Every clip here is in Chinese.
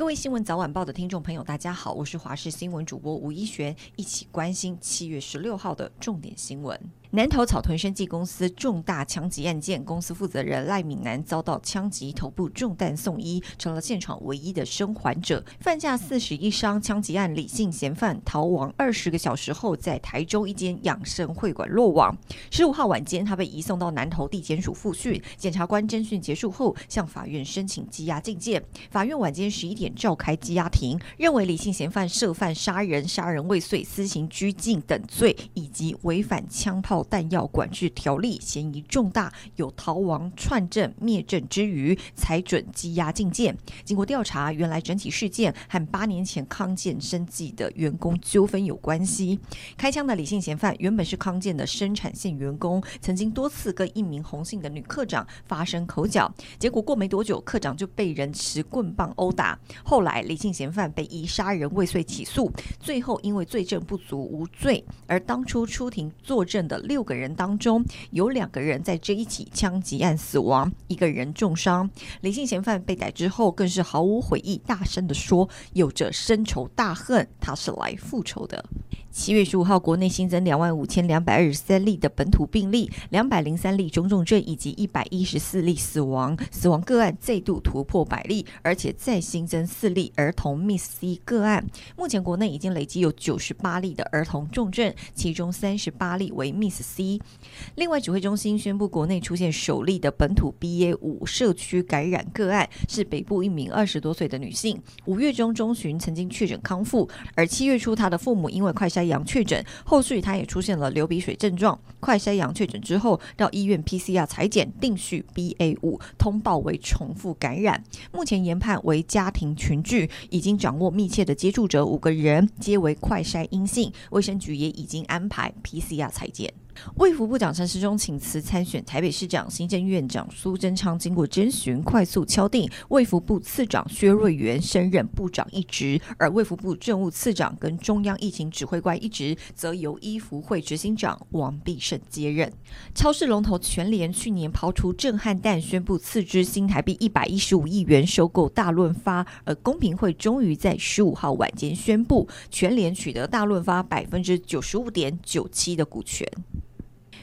各位新闻早晚报的听众朋友，大家好，我是华视新闻主播吴一璇，一起关心七月十六号的重点新闻。南投草屯生技公司重大枪击案件，公司负责人赖敏南遭到枪击，头部中弹送医，成了现场唯一的生还者。犯下四十一伤枪击案李姓嫌犯逃亡二十个小时后，在台中一间养生会馆落网。十五号晚间，他被移送到南投地检署复讯。检察官侦讯结束后，向法院申请羁押禁见。法院晚间十一点召开羁押庭，认为李姓嫌犯涉犯杀人、杀人未遂、私刑拘禁等罪，以及违反枪炮。弹药管制条例嫌疑重大，有逃亡、串证、灭证之余，才准羁押禁见。经过调查，原来整体事件和八年前康健生技的员工纠纷有关系。开枪的李姓嫌犯原本是康健的生产线员工，曾经多次跟一名洪姓的女科长发生口角，结果过没多久，科长就被人持棍棒殴打。后来李姓嫌犯被以杀人未遂起诉，最后因为罪证不足无罪。而当初出庭作证的。六个人当中，有两个人在这一起枪击案死亡，一个人重伤。李姓嫌犯被逮之后，更是毫无悔意，大声地说：“有着深仇大恨，他是来复仇的。”七月十五号，国内新增两万五千两百二十三例的本土病例，两百零三例中重症，以及一百一十四例死亡。死亡个案再度突破百例，而且再新增四例儿童 MIS-C 个案。目前国内已经累计有九十八例的儿童重症，其中三十八例为 C，。另外，指挥中心宣布，国内出现首例的本土 BA 五社区感染个案，是北部一名二十多岁的女性，五月中中旬曾经确诊康复，而七月初她的父母因为快筛阳确诊，后续她也出现了流鼻水症状。快筛阳确诊之后，到医院 PCR 裁剪，定序 BA 五，通报为重复感染。目前研判为家庭群聚，已经掌握密切的接触者五个人，皆为快筛阴性。卫生局也已经安排 PCR 裁剪。卫福部长陈时中请辞参选台北市长，行政院长苏贞昌经过征询，快速敲定卫福部次长薛瑞元升任部长一职，而卫福部政务次长跟中央疫情指挥官一职则由医福会执行长王必胜接任。超市龙头全联去年抛出震撼弹，宣布斥资新台币一百一十五亿元收购大润发，而公平会终于在十五号晚间宣布，全联取得大润发百分之九十五点九七的股权。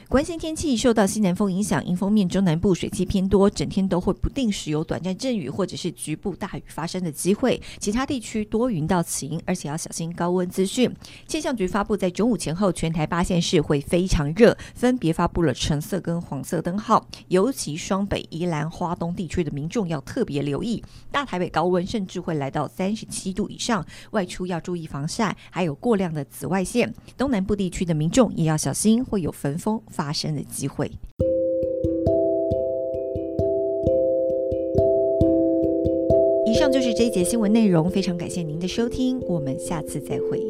关心天气，受到西南风影响，迎风面中南部水汽偏多，整天都会不定时有短暂阵雨或者是局部大雨发生的机会。其他地区多云到晴，而且要小心高温资讯。气象局发布，在中午前后，全台八县市会非常热，分别发布了橙色跟黄色灯号。尤其双北、宜兰、花东地区的民众要特别留意。大台北高温甚至会来到三十七度以上，外出要注意防晒，还有过量的紫外线。东南部地区的民众也要小心，会有焚风。发生的机会。以上就是这一节新闻内容非常感谢您的收听我们下次再会。